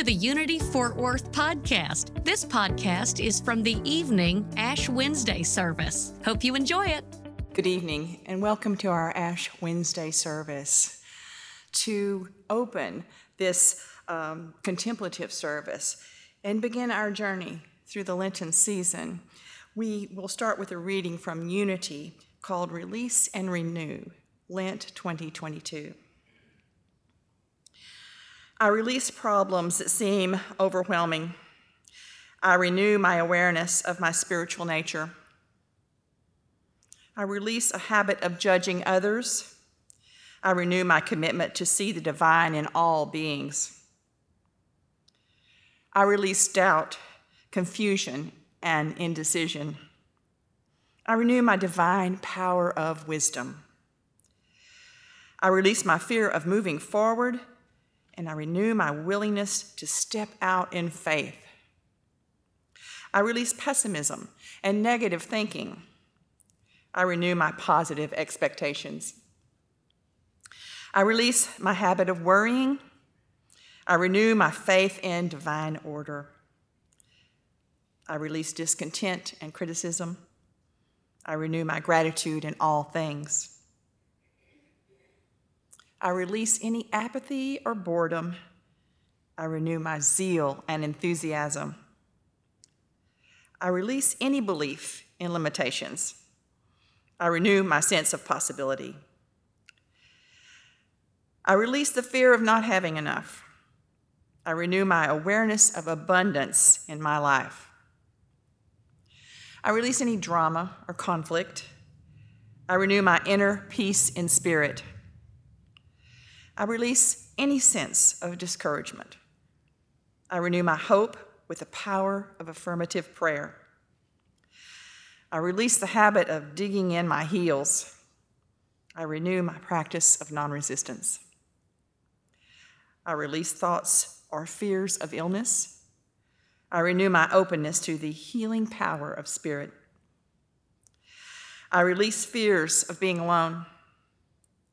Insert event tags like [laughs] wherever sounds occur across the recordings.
to the Unity Fort Worth podcast. This podcast is from the evening Ash Wednesday service. Hope you enjoy it. Good evening, and welcome to our Ash Wednesday service. To open this um, contemplative service and begin our journey through the Lenten season, we will start with a reading from Unity called Release and Renew, Lent 2022. I release problems that seem overwhelming. I renew my awareness of my spiritual nature. I release a habit of judging others. I renew my commitment to see the divine in all beings. I release doubt, confusion, and indecision. I renew my divine power of wisdom. I release my fear of moving forward and I renew my willingness to step out in faith. I release pessimism and negative thinking. I renew my positive expectations. I release my habit of worrying. I renew my faith in divine order. I release discontent and criticism. I renew my gratitude in all things. I release any apathy or boredom. I renew my zeal and enthusiasm. I release any belief in limitations. I renew my sense of possibility. I release the fear of not having enough. I renew my awareness of abundance in my life. I release any drama or conflict. I renew my inner peace in spirit. I release any sense of discouragement. I renew my hope with the power of affirmative prayer. I release the habit of digging in my heels. I renew my practice of non resistance. I release thoughts or fears of illness. I renew my openness to the healing power of spirit. I release fears of being alone.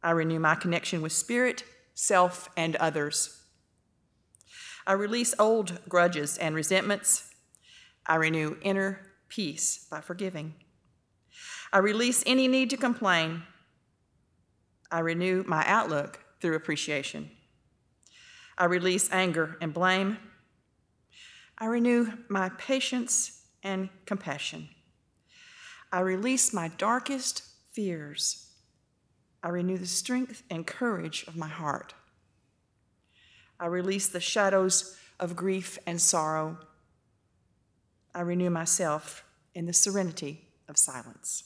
I renew my connection with spirit self, and others. I release old grudges and resentments. I renew inner peace by forgiving. I release any need to complain. I renew my outlook through appreciation. I release anger and blame. I renew my patience and compassion. I release my darkest fears I renew the strength and courage of my heart. I release the shadows of grief and sorrow. I renew myself in the serenity of silence.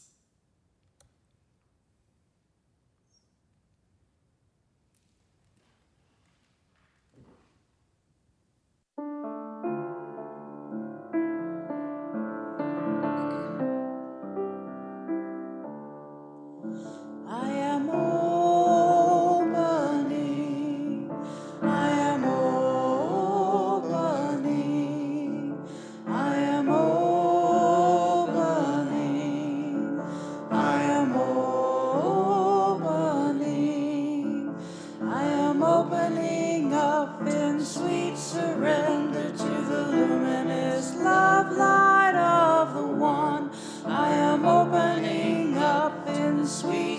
sweet.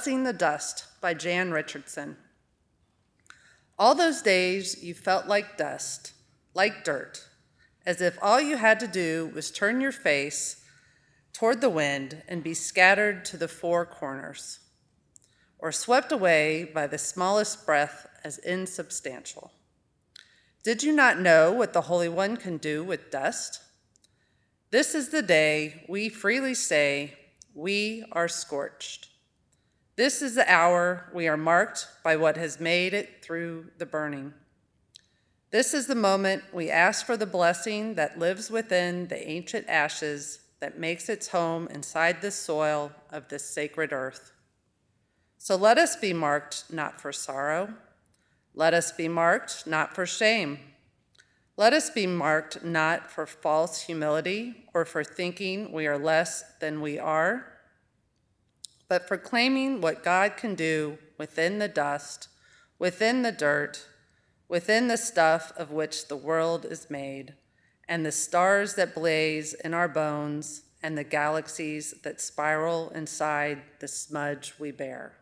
Blessing the Dust by Jan Richardson. All those days you felt like dust, like dirt, as if all you had to do was turn your face toward the wind and be scattered to the four corners, or swept away by the smallest breath as insubstantial. Did you not know what the Holy One can do with dust? This is the day we freely say, We are scorched. This is the hour we are marked by what has made it through the burning. This is the moment we ask for the blessing that lives within the ancient ashes that makes its home inside the soil of this sacred earth. So let us be marked not for sorrow. Let us be marked not for shame. Let us be marked not for false humility or for thinking we are less than we are but proclaiming what God can do within the dust, within the dirt, within the stuff of which the world is made, and the stars that blaze in our bones, and the galaxies that spiral inside the smudge we bear.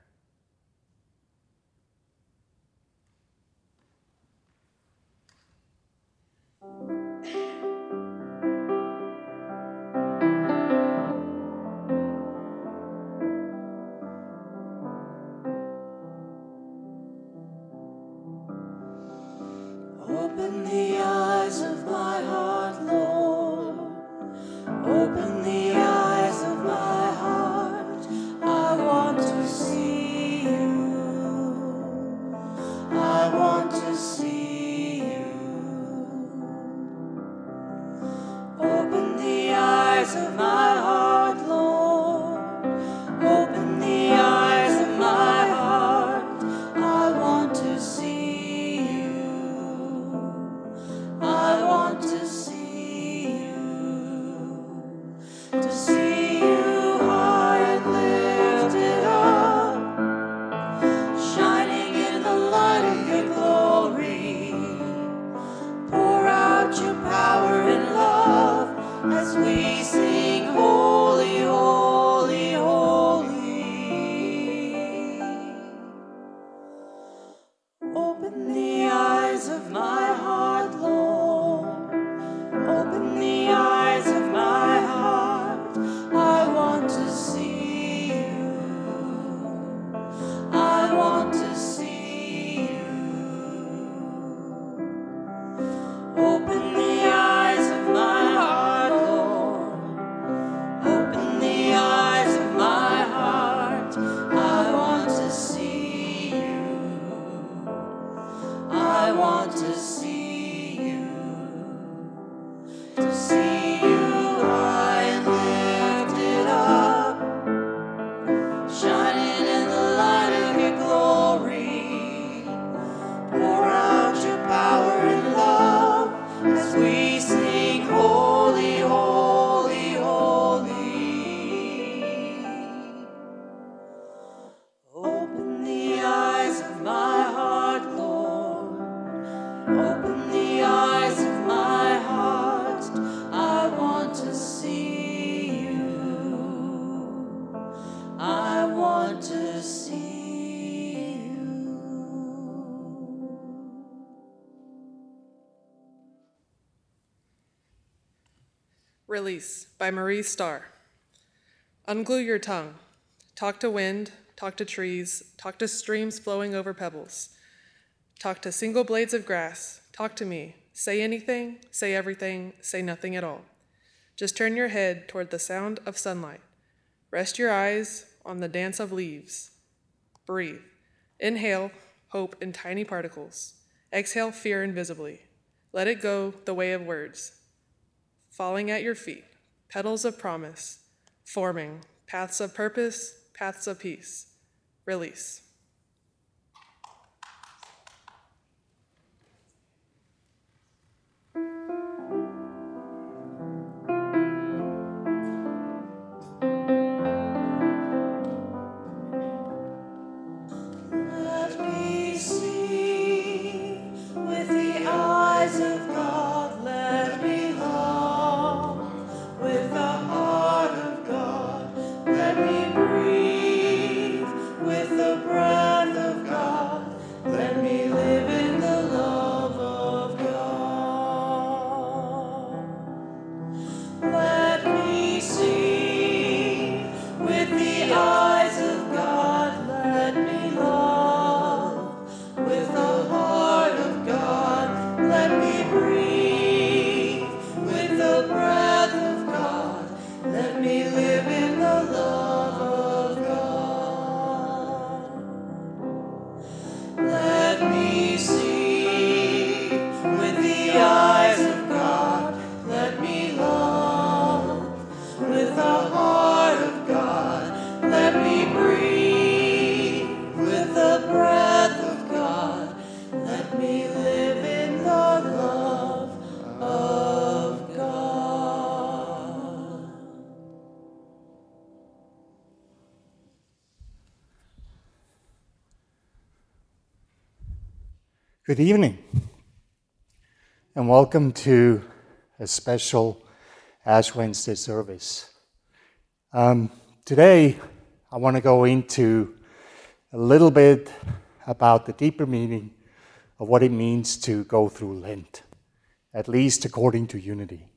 Release by Marie Starr. Unglue your tongue. Talk to wind, talk to trees, talk to streams flowing over pebbles. Talk to single blades of grass. Talk to me. Say anything, say everything, say nothing at all. Just turn your head toward the sound of sunlight. Rest your eyes on the dance of leaves. Breathe. Inhale hope in tiny particles. Exhale fear invisibly. Let it go the way of words falling at your feet, petals of promise, forming paths of purpose, paths of peace. Release. Good evening, and welcome to a special Ash Wednesday service. Um, today, I want to go into a little bit about the deeper meaning of what it means to go through Lent, at least according to Unity.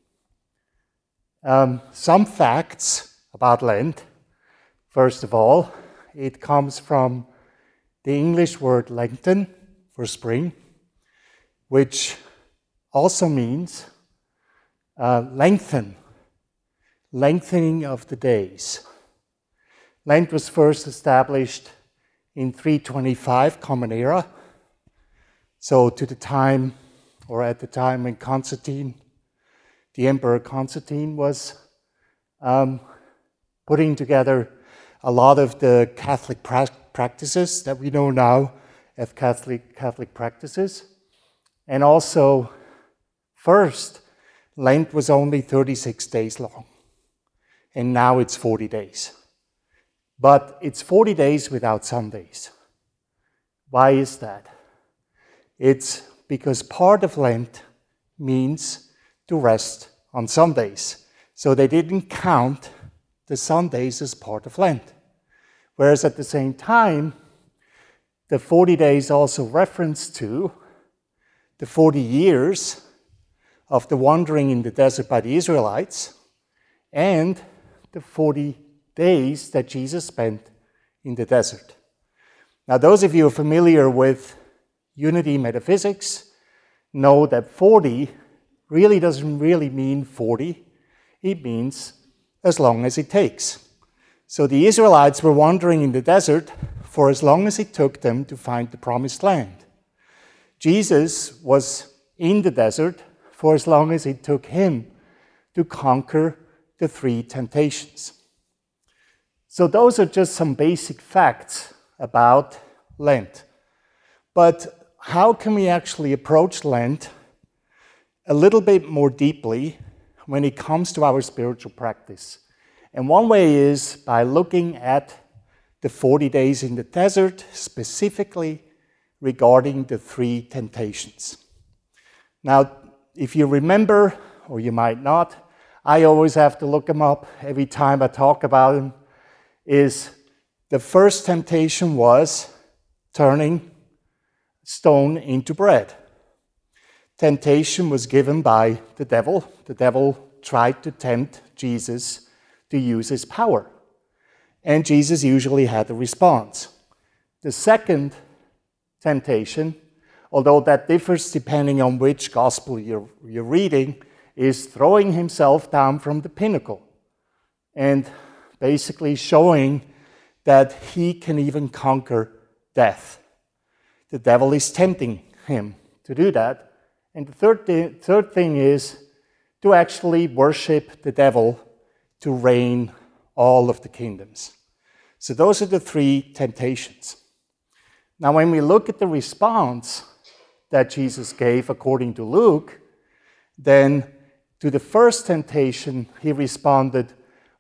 Um, some facts about Lent. First of all, it comes from the English word lengthen for spring which also means uh, lengthen, lengthening of the days. Lent was first established in 325 Common Era, so to the time, or at the time when Constantine, the Emperor Constantine, was um, putting together a lot of the Catholic pra- practices that we know now as Catholic, Catholic practices. And also, first, Lent was only 36 days long, and now it's 40 days. But it's 40 days without Sundays. Why is that? It's because part of Lent means to rest on Sundays. So they didn't count the Sundays as part of Lent. Whereas at the same time, the 40 days also reference to the 40 years of the wandering in the desert by the Israelites and the 40 days that Jesus spent in the desert. Now, those of you familiar with unity metaphysics know that 40 really doesn't really mean 40, it means as long as it takes. So the Israelites were wandering in the desert for as long as it took them to find the promised land. Jesus was in the desert for as long as it took him to conquer the three temptations. So, those are just some basic facts about Lent. But how can we actually approach Lent a little bit more deeply when it comes to our spiritual practice? And one way is by looking at the 40 days in the desert, specifically regarding the three temptations. Now, if you remember, or you might not, I always have to look them up every time I talk about them, is the first temptation was turning stone into bread. Temptation was given by the devil. The devil tried to tempt Jesus to use his power. And Jesus usually had a response. The second temptation, although that differs depending on which gospel you're, you're reading, is throwing himself down from the pinnacle and basically showing that he can even conquer death. The devil is tempting him to do that. And the third, th- third thing is to actually worship the devil to reign all of the kingdoms. So those are the three temptations. Now, when we look at the response that Jesus gave according to Luke, then to the first temptation, he responded,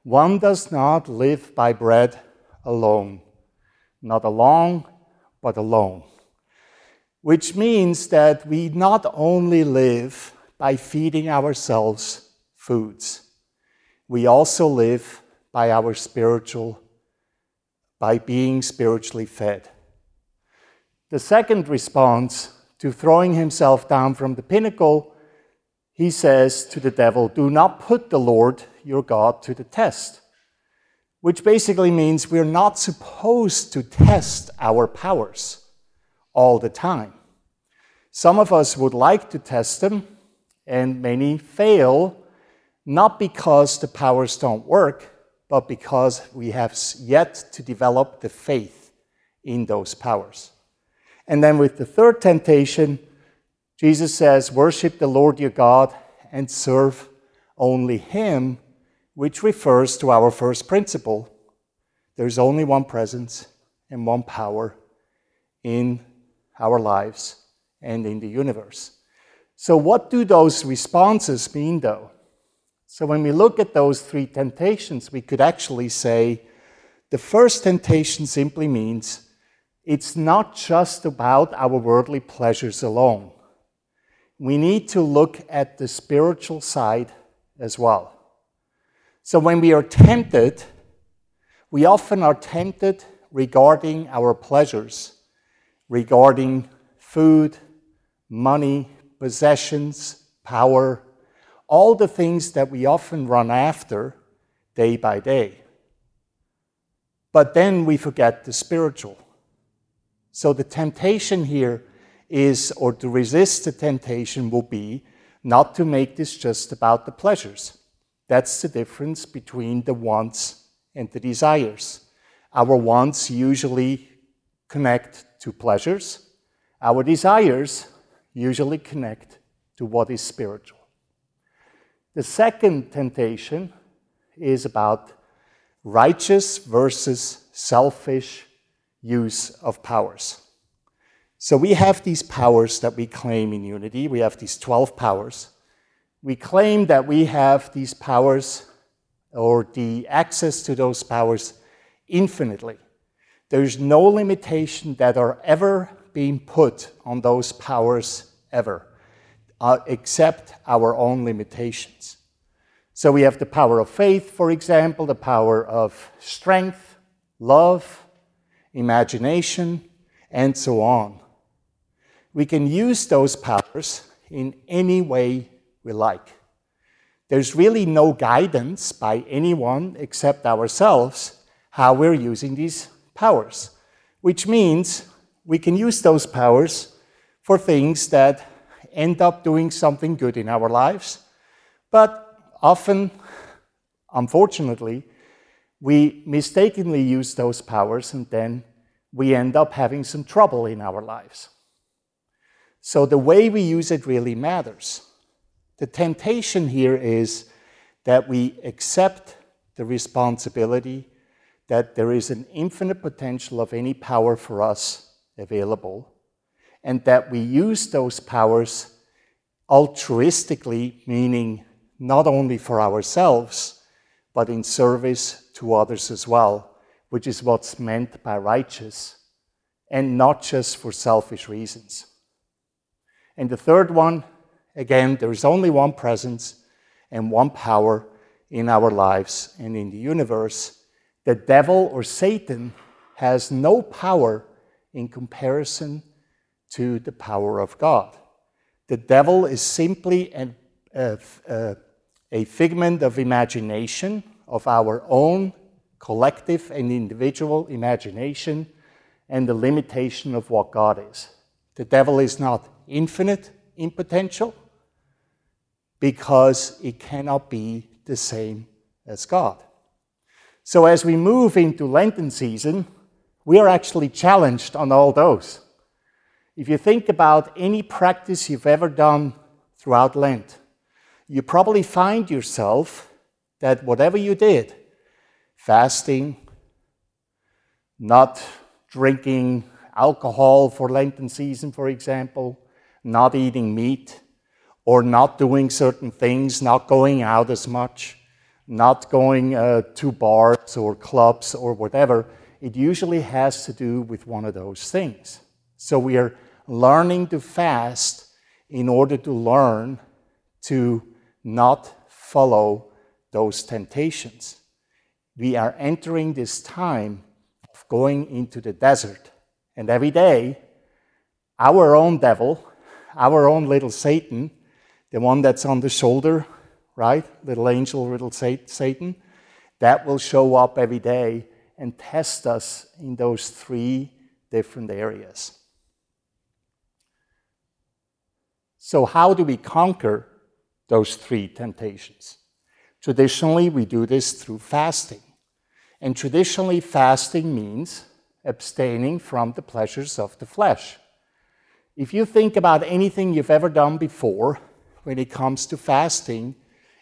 One does not live by bread alone, not alone, but alone. Which means that we not only live by feeding ourselves foods, we also live by our spiritual, by being spiritually fed. The second response to throwing himself down from the pinnacle, he says to the devil, Do not put the Lord your God to the test. Which basically means we're not supposed to test our powers all the time. Some of us would like to test them, and many fail, not because the powers don't work, but because we have yet to develop the faith in those powers. And then with the third temptation, Jesus says, Worship the Lord your God and serve only Him, which refers to our first principle. There's only one presence and one power in our lives and in the universe. So, what do those responses mean, though? So, when we look at those three temptations, we could actually say the first temptation simply means it's not just about our worldly pleasures alone. We need to look at the spiritual side as well. So when we are tempted, we often are tempted regarding our pleasures, regarding food, money, possessions, power, all the things that we often run after day by day. But then we forget the spiritual. So the temptation here is, or to resist the temptation will be, not to make this just about the pleasures. That's the difference between the wants and the desires. Our wants usually connect to pleasures, our desires usually connect to what is spiritual. The second temptation is about righteous versus selfish use of powers. So we have these powers that we claim in unity. We have these 12 powers. We claim that we have these powers or the access to those powers infinitely. There's no limitation that are ever being put on those powers ever, uh, except our own limitations. So we have the power of faith, for example, the power of strength, love, imagination, and so on. We can use those powers in any way we like. There's really no guidance by anyone except ourselves how we're using these powers, which means we can use those powers for things that end up doing something good in our lives, but often, unfortunately, we mistakenly use those powers and then we end up having some trouble in our lives. So the way we use it really matters. The temptation here is that we accept the responsibility that there is an infinite potential of any power for us available, and that we use those powers altruistically, meaning not only for ourselves, but in service to others as well, which is what's meant by righteous, and not just for selfish reasons. And the third one, again, there is only one presence and one power in our lives and in the universe. The devil or Satan has no power in comparison to the power of God. The devil is simply an, uh, uh, a figment of imagination of our own collective and individual imagination and the limitation of what God is. The devil is not infinite in potential because it cannot be the same as God. So, as we move into Lenten season, we are actually challenged on all those. If you think about any practice you've ever done throughout Lent, you probably find yourself that whatever you did, fasting, not drinking alcohol for Lenten season, for example, not eating meat, or not doing certain things, not going out as much, not going uh, to bars or clubs or whatever, it usually has to do with one of those things. So we are learning to fast in order to learn to not follow those temptations. We are entering this time of going into the desert. And every day, our own devil, our own little Satan, the one that's on the shoulder, right? Little angel, little Satan, that will show up every day and test us in those three different areas. So, how do we conquer those three temptations? Traditionally, we do this through fasting. And traditionally, fasting means abstaining from the pleasures of the flesh. If you think about anything you've ever done before when it comes to fasting,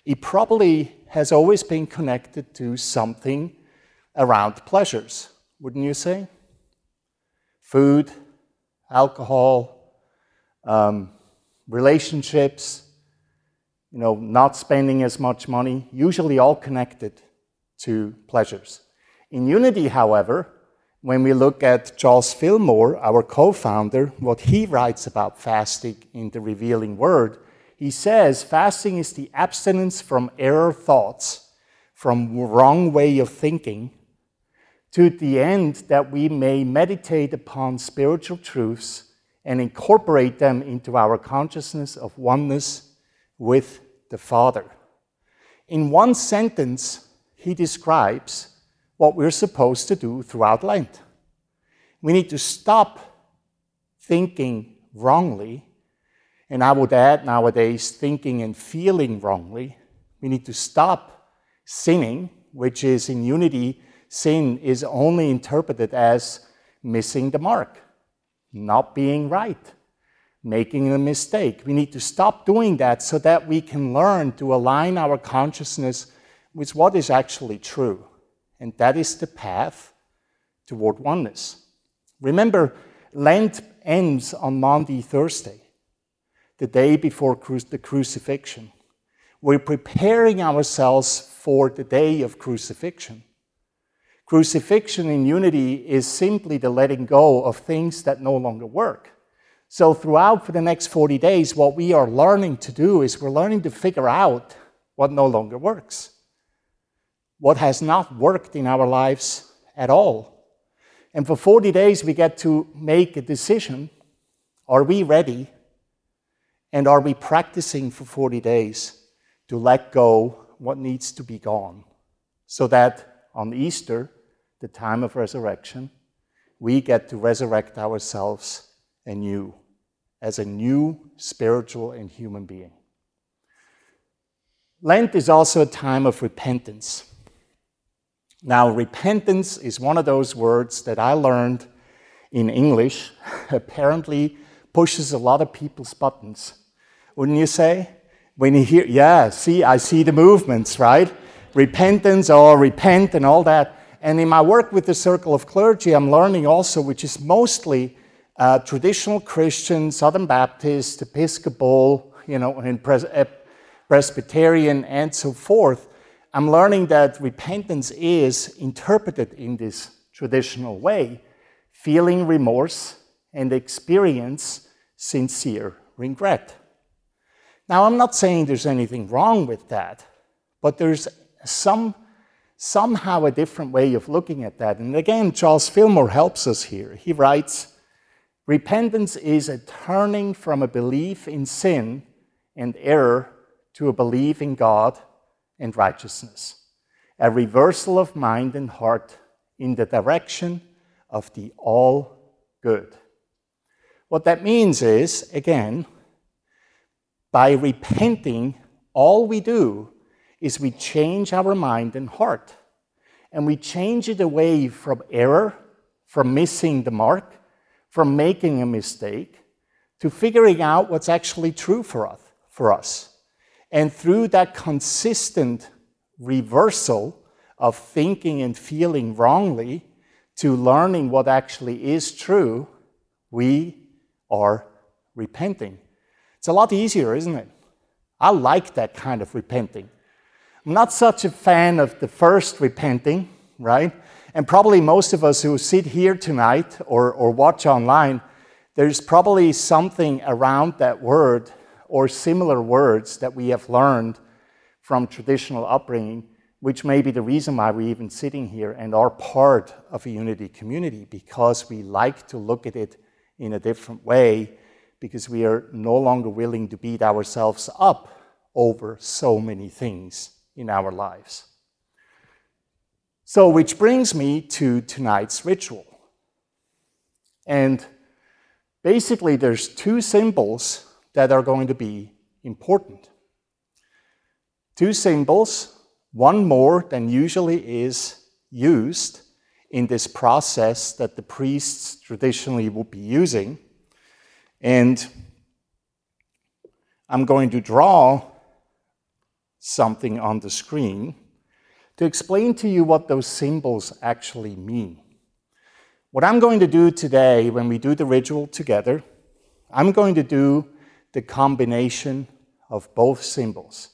it probably has always been connected to something around pleasures, wouldn't you say? Food, alcohol, um, relationships, you know, not spending as much money, usually all connected to pleasures. In unity, however, when we look at Charles Fillmore, our co founder, what he writes about fasting in the Revealing Word, he says fasting is the abstinence from error thoughts, from wrong way of thinking, to the end that we may meditate upon spiritual truths and incorporate them into our consciousness of oneness with the Father. In one sentence, he describes what we're supposed to do throughout Lent. We need to stop thinking wrongly, and I would add nowadays thinking and feeling wrongly. We need to stop sinning, which is in unity, sin is only interpreted as missing the mark, not being right, making a mistake. We need to stop doing that so that we can learn to align our consciousness with what is actually true and that is the path toward oneness. Remember, Lent ends on Maundy Thursday, the day before cru- the crucifixion. We're preparing ourselves for the day of crucifixion. Crucifixion in unity is simply the letting go of things that no longer work. So, throughout for the next 40 days, what we are learning to do is we're learning to figure out what no longer works what has not worked in our lives at all. And for 40 days, we get to make a decision are we ready? And are we practicing for 40 days to let go what needs to be gone? So that on Easter, the time of resurrection, we get to resurrect ourselves anew as a new spiritual and human being. Lent is also a time of repentance. Now, repentance is one of those words that I learned in English, [laughs] apparently pushes a lot of people's buttons. Wouldn't you say? When you hear, yeah, see, I see the movements, right? Repentance or repent and all that. And in my work with the Circle of Clergy, I'm learning also, which is mostly uh, traditional Christian, Southern Baptist, Episcopal, you know, and Pres- Presbyterian, and so forth I'm learning that repentance is interpreted in this traditional way feeling remorse and experience sincere regret. Now, I'm not saying there's anything wrong with that, but there's some, somehow a different way of looking at that. And again, Charles Fillmore helps us here. He writes Repentance is a turning from a belief in sin and error to a belief in God and righteousness, a reversal of mind and heart in the direction of the all good. What that means is, again, by repenting, all we do is we change our mind and heart. And we change it away from error, from missing the mark, from making a mistake, to figuring out what's actually true for us. For us. And through that consistent reversal of thinking and feeling wrongly to learning what actually is true, we are repenting. It's a lot easier, isn't it? I like that kind of repenting. I'm not such a fan of the first repenting, right? And probably most of us who sit here tonight or, or watch online, there's probably something around that word or similar words that we have learned from traditional upbringing, which may be the reason why we're even sitting here and are part of a unity community, because we like to look at it in a different way, because we are no longer willing to beat ourselves up over so many things in our lives. So, which brings me to tonight's ritual. And basically, there's two symbols that are going to be important. Two symbols, one more than usually is used in this process that the priests traditionally would be using. And I'm going to draw something on the screen to explain to you what those symbols actually mean. What I'm going to do today when we do the ritual together, I'm going to do the combination of both symbols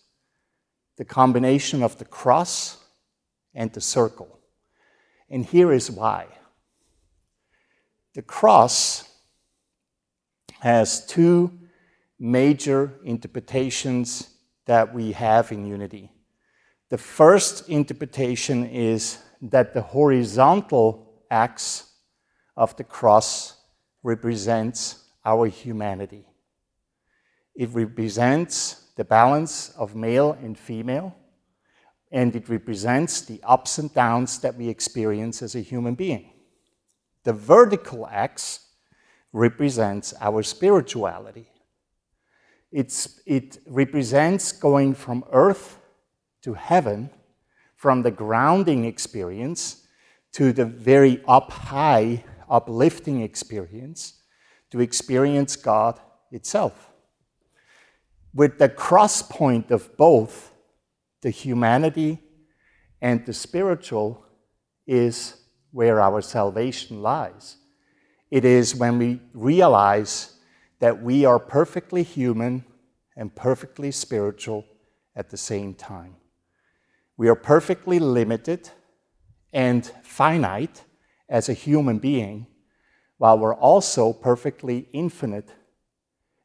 the combination of the cross and the circle. And here is why. The cross has two major interpretations that we have in unity. The first interpretation is that the horizontal axe of the cross represents our humanity. It represents the balance of male and female, and it represents the ups and downs that we experience as a human being. The vertical axe represents our spirituality. It's, it represents going from earth to heaven, from the grounding experience to the very up high, uplifting experience, to experience God itself. With the cross point of both, the humanity and the spiritual is where our salvation lies. It is when we realize that we are perfectly human and perfectly spiritual at the same time. We are perfectly limited and finite as a human being, while we're also perfectly infinite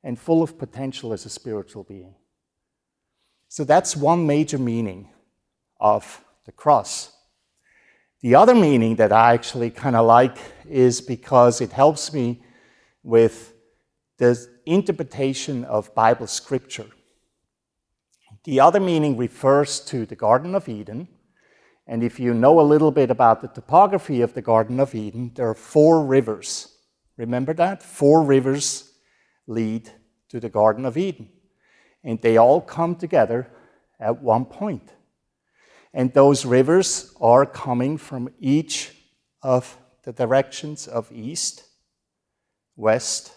and full of potential as a spiritual being. So that's one major meaning of the cross. The other meaning that I actually kind of like is because it helps me with the interpretation of Bible scripture. The other meaning refers to the Garden of Eden. And if you know a little bit about the topography of the Garden of Eden, there are four rivers. Remember that? Four rivers lead to the Garden of Eden. And they all come together at one point. And those rivers are coming from each of the directions of east, west,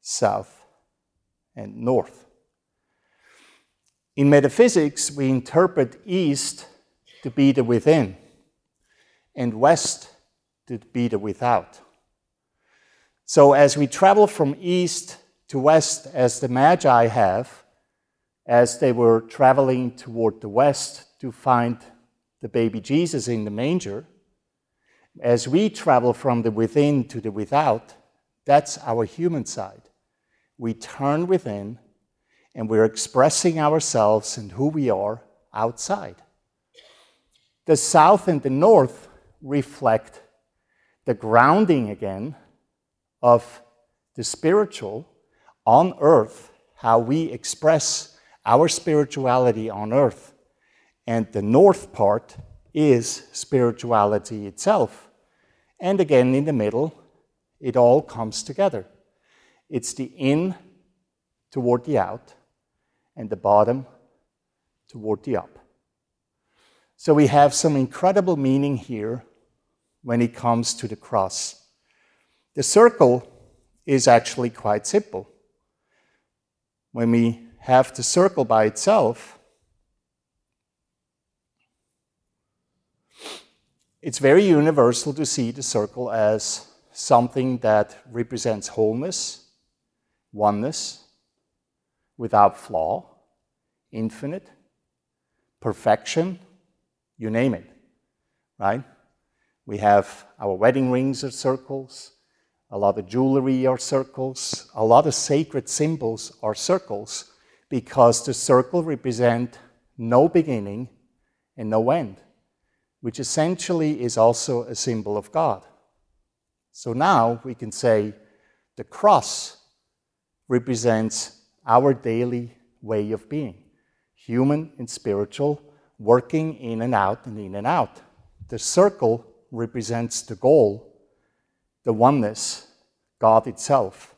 south, and north. In metaphysics, we interpret east to be the within and west to be the without. So, as we travel from east to west, as the Magi have, as they were traveling toward the west to find the baby Jesus in the manger, as we travel from the within to the without, that's our human side. We turn within and we're expressing ourselves and who we are outside. The south and the north reflect the grounding again of the spiritual on earth, how we express our spirituality on earth. And the north part is spirituality itself. And again, in the middle, it all comes together. It's the in toward the out, and the bottom toward the up. So we have some incredible meaning here when it comes to the cross. The circle is actually quite simple. When we have the circle by itself, it's very universal to see the circle as something that represents wholeness, oneness, without flaw, infinite, perfection, you name it, right? We have our wedding rings are circles, a lot of jewelry are circles, a lot of sacred symbols are circles because the circle represent no beginning and no end, which essentially is also a symbol of God. So now we can say the cross represents our daily way of being human and spiritual, working in and out and in and out. The circle represents the goal, the oneness, God itself.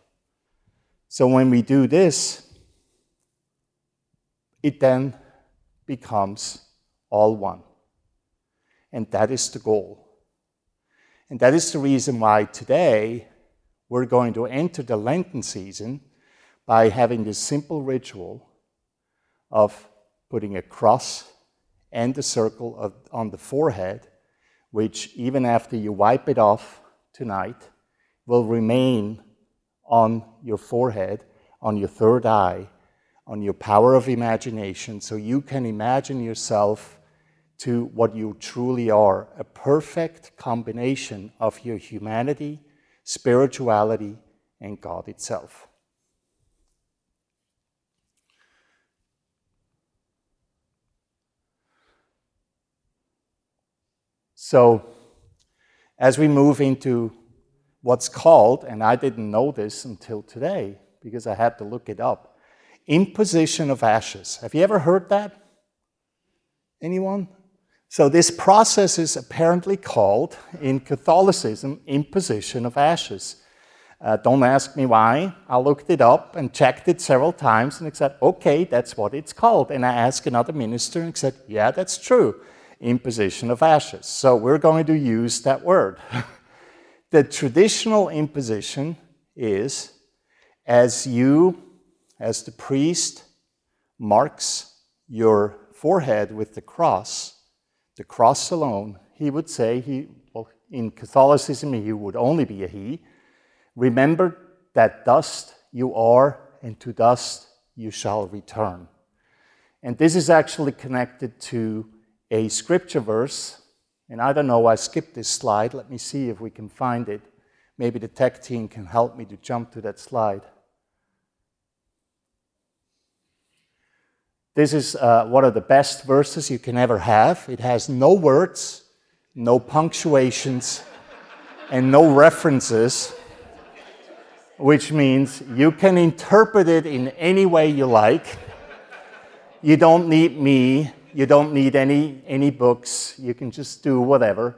So when we do this, it then becomes all one. And that is the goal. And that is the reason why today we're going to enter the Lenten season by having this simple ritual of putting a cross and a circle of, on the forehead, which even after you wipe it off tonight, will remain on your forehead, on your third eye, on your power of imagination, so you can imagine yourself to what you truly are a perfect combination of your humanity, spirituality, and God itself. So, as we move into what's called, and I didn't know this until today because I had to look it up, imposition of ashes. Have you ever heard that? Anyone? So, this process is apparently called in Catholicism imposition of ashes. Uh, don't ask me why. I looked it up and checked it several times and said, okay, that's what it's called. And I asked another minister and said, yeah, that's true. Imposition of ashes. So we're going to use that word. [laughs] the traditional imposition is as you, as the priest, marks your forehead with the cross, the cross alone, he would say, he, well, in Catholicism, he would only be a he. Remember that dust you are, and to dust you shall return. And this is actually connected to a scripture verse. And I don't know, I skipped this slide. Let me see if we can find it. Maybe the tech team can help me to jump to that slide. This is uh, one of the best verses you can ever have. It has no words, no punctuations, [laughs] and no references, which means you can interpret it in any way you like. You don't need me, you don't need any, any books, you can just do whatever.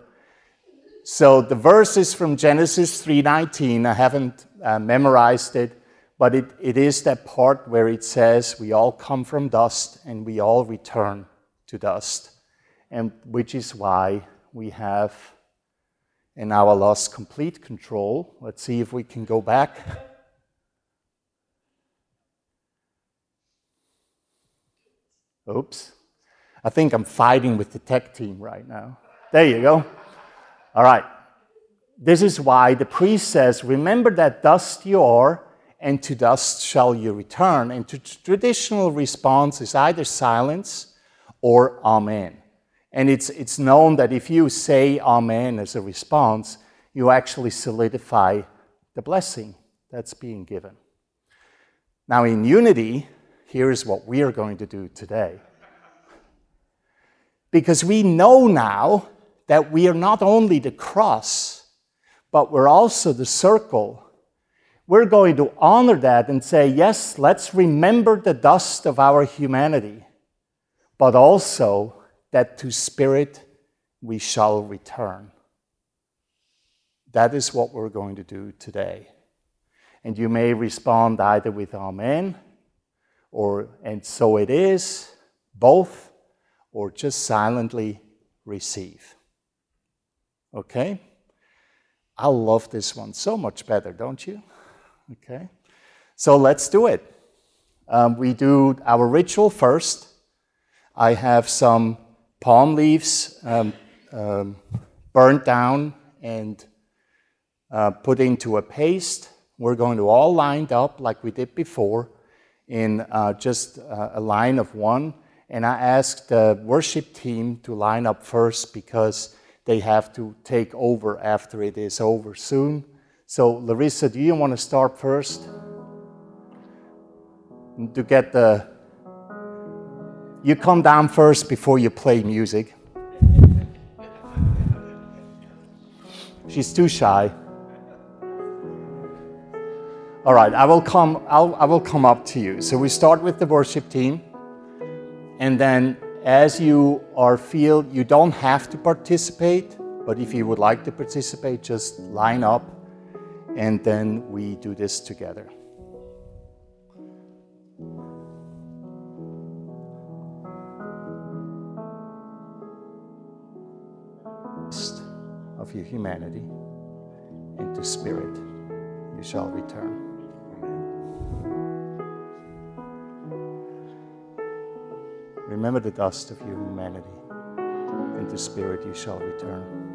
So the verse is from Genesis 3:19. I haven't uh, memorized it, but it, it is that part where it says, We all come from dust and we all return to dust. And which is why we have in our lost complete control. Let's see if we can go back. Oops. I think I'm fighting with the tech team right now. There you go. All right. This is why the priest says, Remember that dust you are and to dust shall you return. And the traditional response is either silence or amen. And it's, it's known that if you say amen as a response, you actually solidify the blessing that's being given. Now, in unity, here's what we are going to do today. Because we know now that we are not only the cross, but we're also the circle we're going to honor that and say, yes, let's remember the dust of our humanity, but also that to spirit we shall return. That is what we're going to do today. And you may respond either with Amen or and so it is, both, or just silently receive. Okay? I love this one so much better, don't you? Okay? So let's do it. Um, we do our ritual first. I have some palm leaves um, um, burnt down and uh, put into a paste. We're going to all lined up like we did before in uh, just uh, a line of one. And I asked the worship team to line up first because they have to take over after it is over soon. So, Larissa, do you want to start first? To get the. You come down first before you play music. [laughs] She's too shy. All right, I will come. I'll, I will come up to you. So we start with the worship team, and then as you are feel, you don't have to participate, but if you would like to participate, just line up and then we do this together. Of your humanity into spirit, you shall return. Remember the dust of your humanity, into spirit you shall return.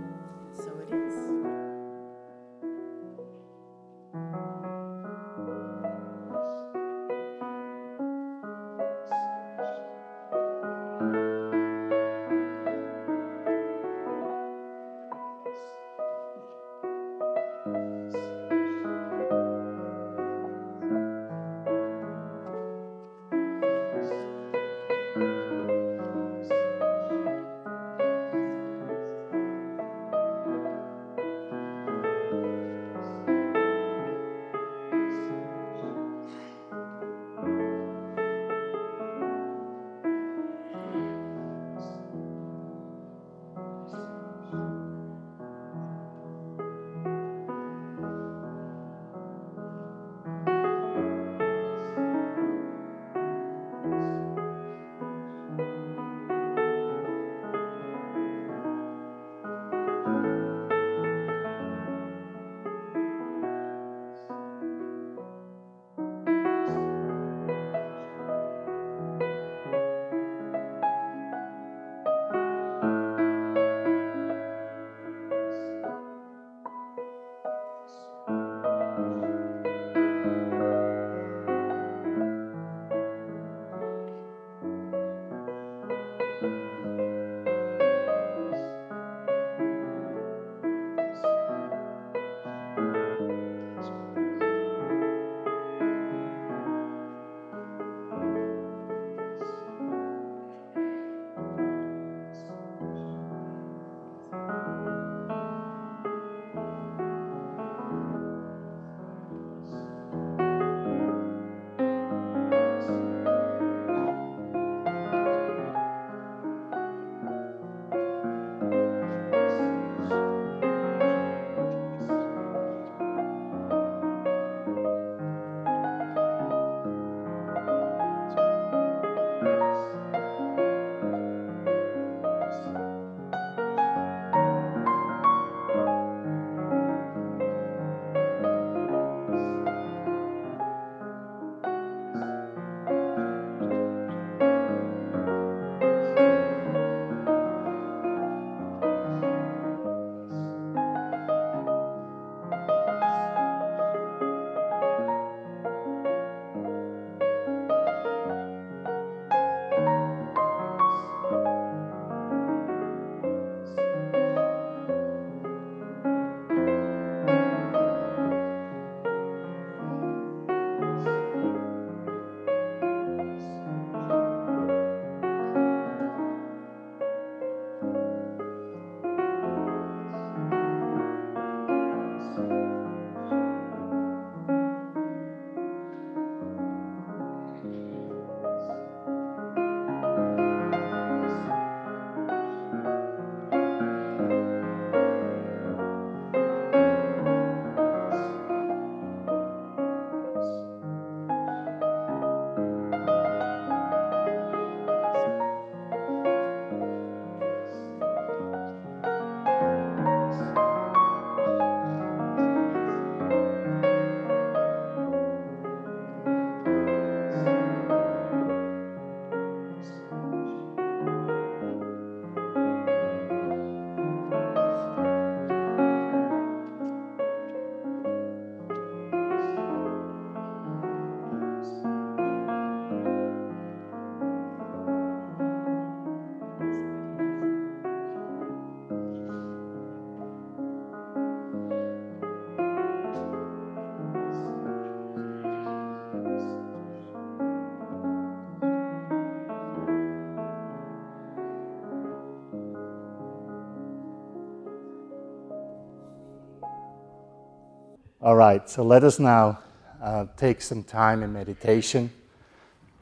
All right, so let us now uh, take some time in meditation. [clears throat]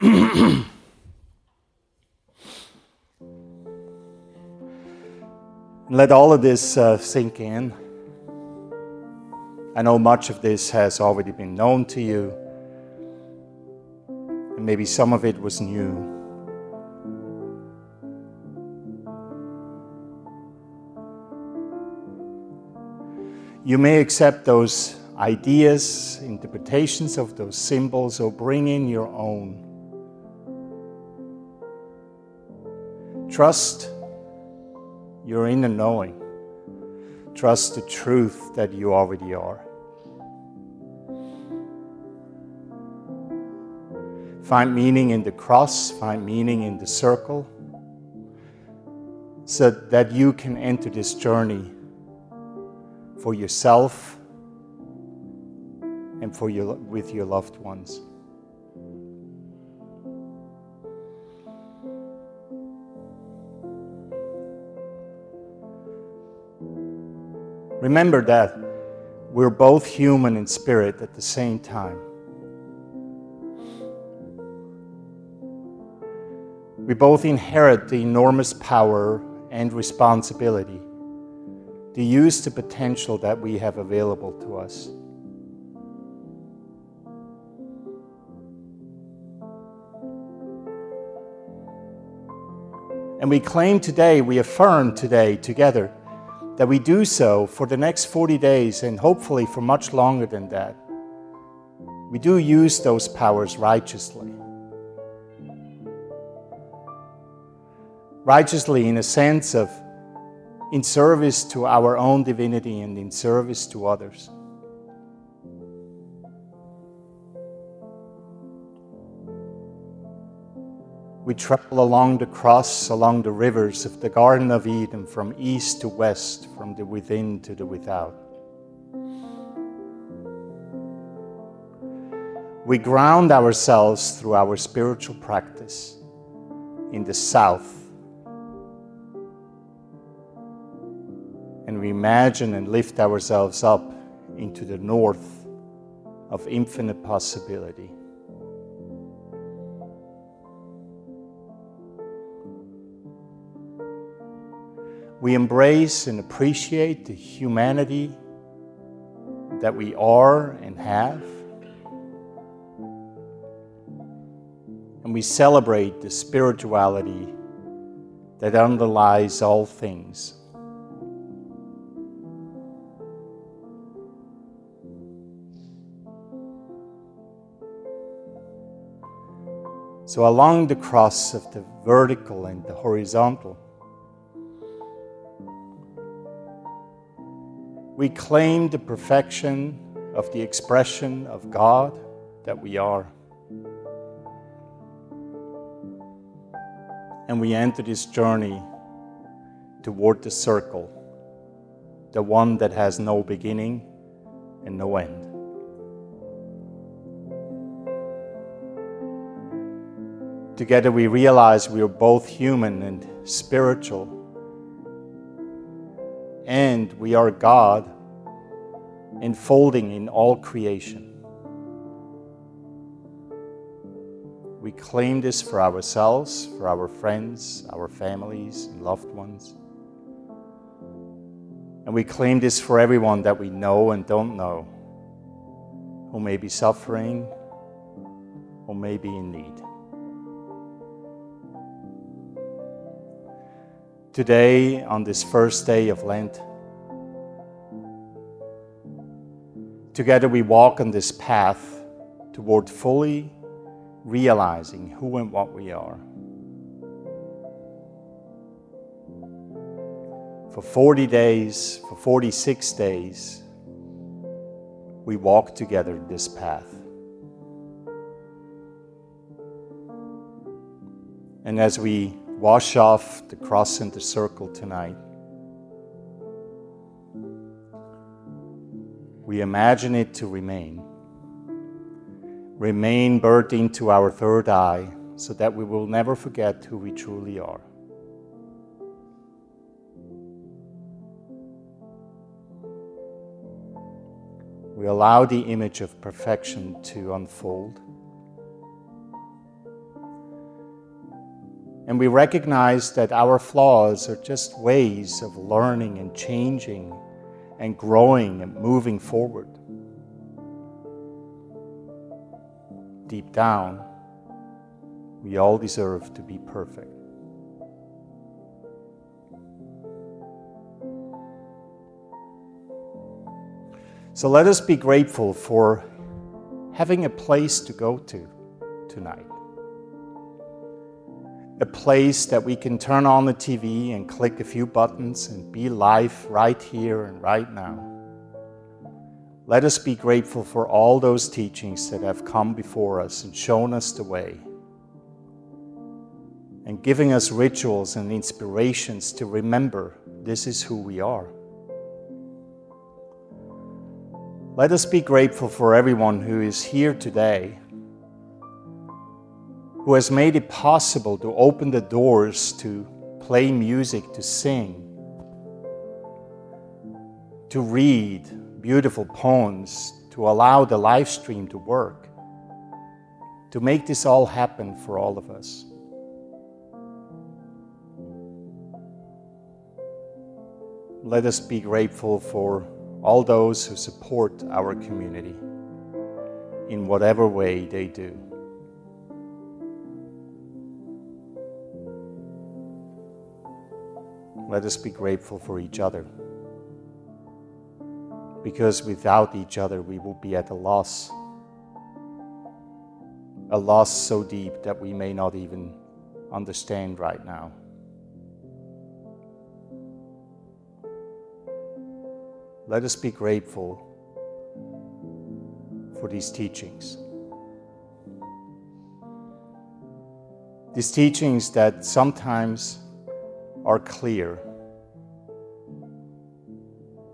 let all of this uh, sink in. I know much of this has already been known to you, and maybe some of it was new. You may accept those ideas, interpretations of those symbols, or bring in your own. Trust your inner knowing. Trust the truth that you already are. Find meaning in the cross, find meaning in the circle, so that you can enter this journey for yourself for your, with your loved ones. Remember that we're both human and spirit at the same time. We both inherit the enormous power and responsibility to use the potential that we have available to us. And we claim today, we affirm today together that we do so for the next 40 days and hopefully for much longer than that. We do use those powers righteously. Righteously, in a sense of in service to our own divinity and in service to others. We travel along the cross, along the rivers of the Garden of Eden, from east to west, from the within to the without. We ground ourselves through our spiritual practice in the south. And we imagine and lift ourselves up into the north of infinite possibility. We embrace and appreciate the humanity that we are and have. And we celebrate the spirituality that underlies all things. So, along the cross of the vertical and the horizontal, we claim the perfection of the expression of God that we are. And we enter this journey toward the circle, the one that has no beginning and no end. Together we realize we are both human and spiritual and we are God enfolding in all creation. We claim this for ourselves, for our friends, our families, and loved ones. And we claim this for everyone that we know and don't know, who may be suffering or may be in need. Today, on this first day of Lent, together we walk on this path toward fully realizing who and what we are. For 40 days, for 46 days, we walk together this path. And as we wash off the cross and the circle tonight. We imagine it to remain. Remain burnt into our third eye so that we will never forget who we truly are. We allow the image of perfection to unfold. And we recognize that our flaws are just ways of learning and changing and growing and moving forward. Deep down, we all deserve to be perfect. So let us be grateful for having a place to go to tonight. A place that we can turn on the TV and click a few buttons and be live right here and right now. Let us be grateful for all those teachings that have come before us and shown us the way, and giving us rituals and inspirations to remember this is who we are. Let us be grateful for everyone who is here today, who has made it possible to open the doors to play music, to sing, to read beautiful poems, to allow the live stream to work, to make this all happen for all of us. Let us be grateful for all those who support our community in whatever way they do. Let us be grateful for each other. Because without each other, we will be at a loss. A loss so deep that we may not even understand right now. Let us be grateful for these teachings. These teachings that sometimes are clear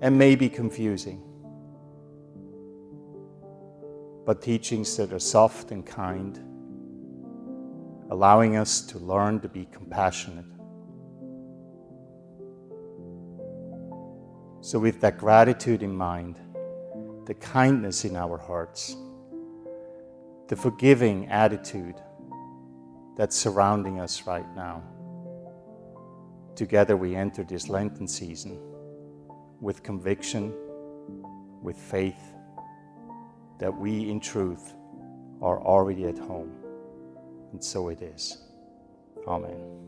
and may be confusing, but teachings that are soft and kind, allowing us to learn to be compassionate. So, with that gratitude in mind, the kindness in our hearts, the forgiving attitude that's surrounding us right now, together we enter this Lenten season with conviction, with faith that we, in truth, are already at home. And so it is. Amen.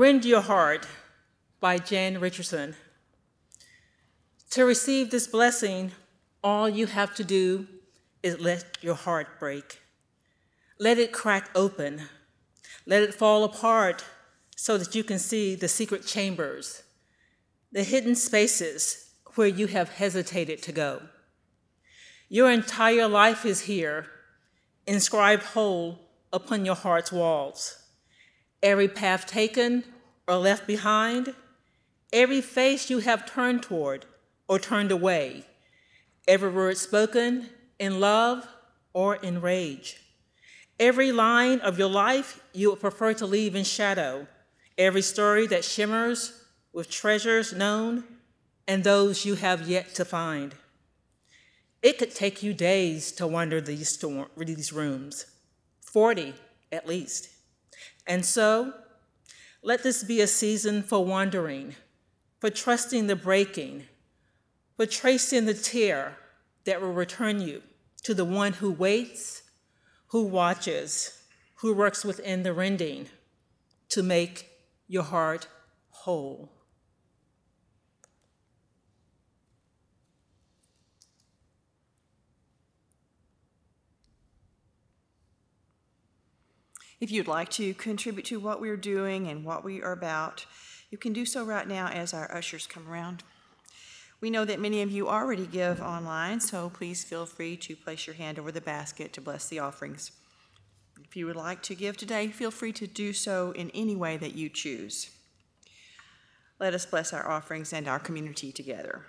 Rend Your Heart by Jan Richardson. To receive this blessing, all you have to do is let your heart break. Let it crack open. Let it fall apart so that you can see the secret chambers, the hidden spaces where you have hesitated to go. Your entire life is here, inscribed whole upon your heart's walls every path taken or left behind, every face you have turned toward or turned away, every word spoken in love or in rage, every line of your life you would prefer to leave in shadow, every story that shimmers with treasures known and those you have yet to find. It could take you days to wander these, storm, these rooms, 40 at least. And so, let this be a season for wandering, for trusting the breaking, for tracing the tear that will return you to the one who waits, who watches, who works within the rending to make your heart whole. If you'd like to contribute to what we're doing and what we are about, you can do so right now as our ushers come around. We know that many of you already give online, so please feel free to place your hand over the basket to bless the offerings. If you would like to give today, feel free to do so in any way that you choose. Let us bless our offerings and our community together.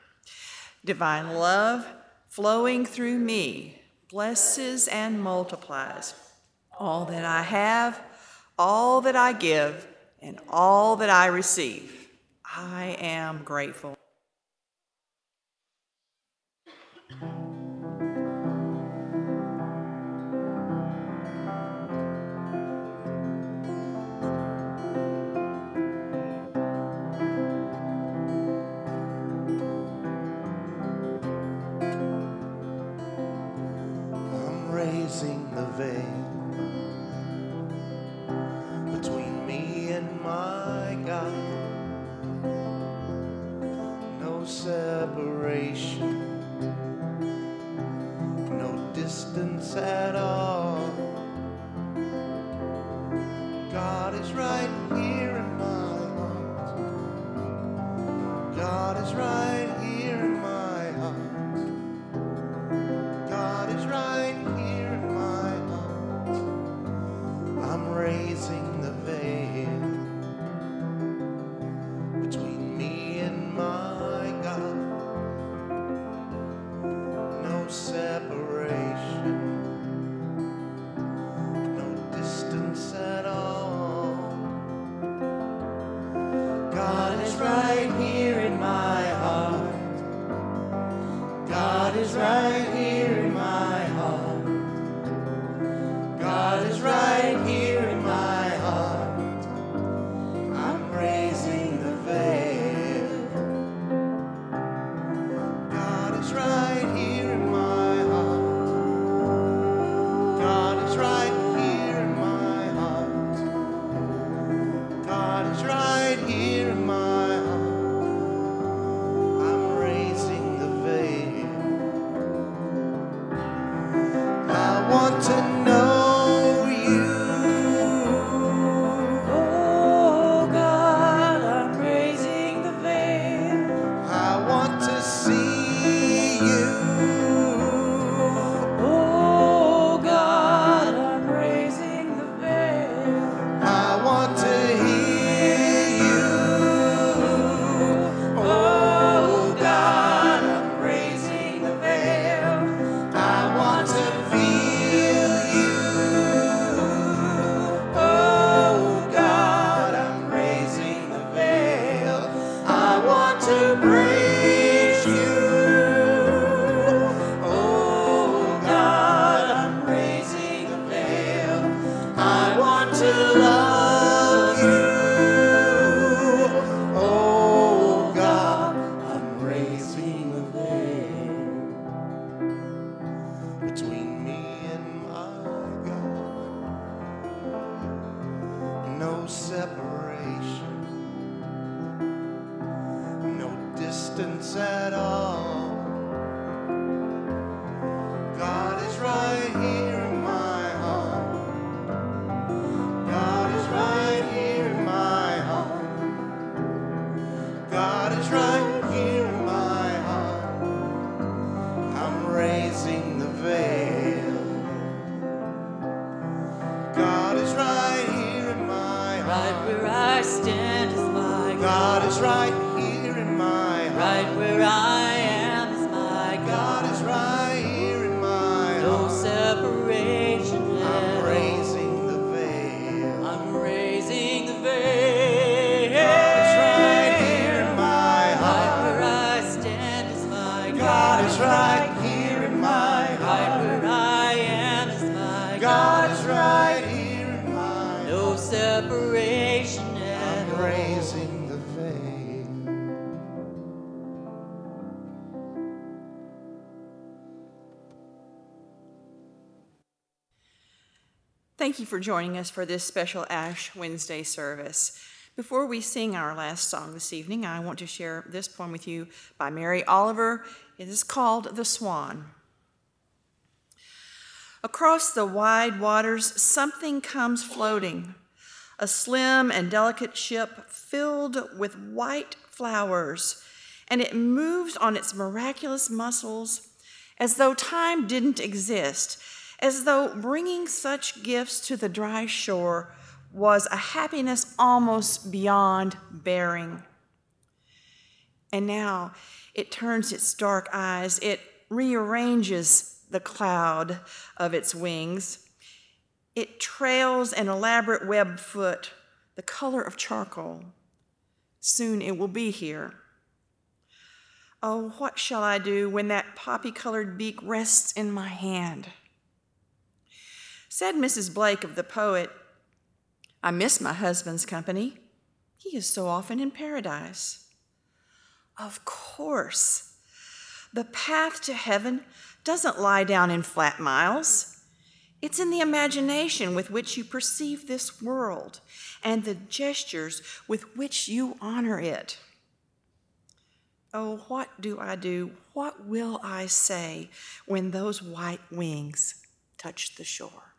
Divine love flowing through me blesses and multiplies all that I have, all that I give, and all that I receive. I am grateful. Thank you for joining us for this special Ash Wednesday service. Before we sing our last song this evening, I want to share this poem with you by Mary Oliver. It is called The Swan. Across the wide waters, something comes floating, a slim and delicate ship filled with white flowers, and it moves on its miraculous muscles as though time didn't exist as though bringing such gifts to the dry shore was a happiness almost beyond bearing. And now it turns its dark eyes, it rearranges the cloud of its wings, it trails an elaborate web foot, the color of charcoal. Soon it will be here. Oh, what shall I do when that poppy colored beak rests in my hand? Said Mrs. Blake of the poet, I miss my husband's company. He is so often in paradise. Of course, the path to heaven doesn't lie down in flat miles. It's in the imagination with which you perceive this world and the gestures with which you honor it. Oh, what do I do? What will I say when those white wings touch the shore?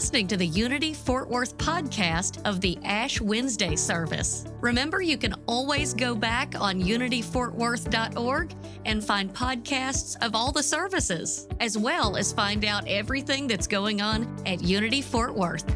Listening to the Unity Fort Worth podcast of the Ash Wednesday service. Remember, you can always go back on unityfortworth.org and find podcasts of all the services, as well as find out everything that's going on at Unity Fort Worth.